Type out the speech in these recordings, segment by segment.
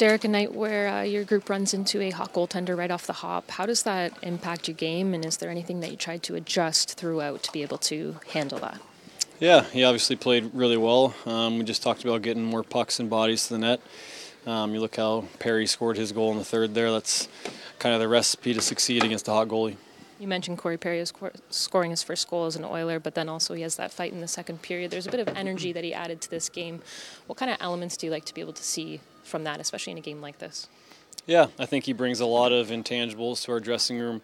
Derek, a night where uh, your group runs into a hot goaltender right off the hop, how does that impact your game? And is there anything that you tried to adjust throughout to be able to handle that? Yeah, he obviously played really well. Um, we just talked about getting more pucks and bodies to the net. Um, you look how Perry scored his goal in the third there. That's kind of the recipe to succeed against a hot goalie. You mentioned Corey Perry scoring his first goal as an Oiler, but then also he has that fight in the second period. There's a bit of energy that he added to this game. What kind of elements do you like to be able to see from that, especially in a game like this? Yeah, I think he brings a lot of intangibles to our dressing room,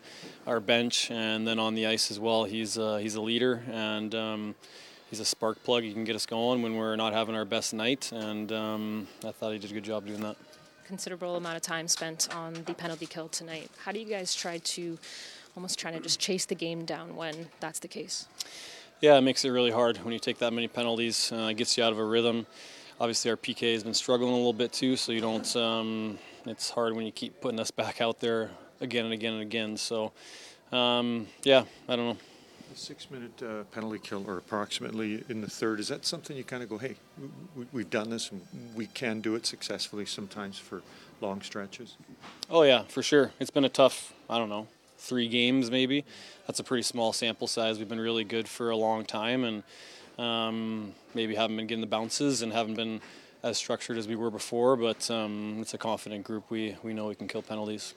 our bench, and then on the ice as well. He's uh, he's a leader and um, he's a spark plug. He can get us going when we're not having our best night, and um, I thought he did a good job doing that. Considerable amount of time spent on the penalty kill tonight. How do you guys try to almost trying to just chase the game down when that's the case? Yeah, it makes it really hard when you take that many penalties. Uh, it gets you out of a rhythm. Obviously, our PK has been struggling a little bit too, so you don't. Um, it's hard when you keep putting us back out there again and again and again. So, um, yeah, I don't know. A six-minute uh, penalty kill, or approximately in the third, is that something you kind of go, "Hey, we, have done this, and we can do it successfully sometimes for long stretches"? Oh yeah, for sure. It's been a tough. I don't know three games maybe. That's a pretty small sample size. We've been really good for a long time and um, maybe haven't been getting the bounces and haven't been as structured as we were before, but um, it's a confident group. We, we know we can kill penalties.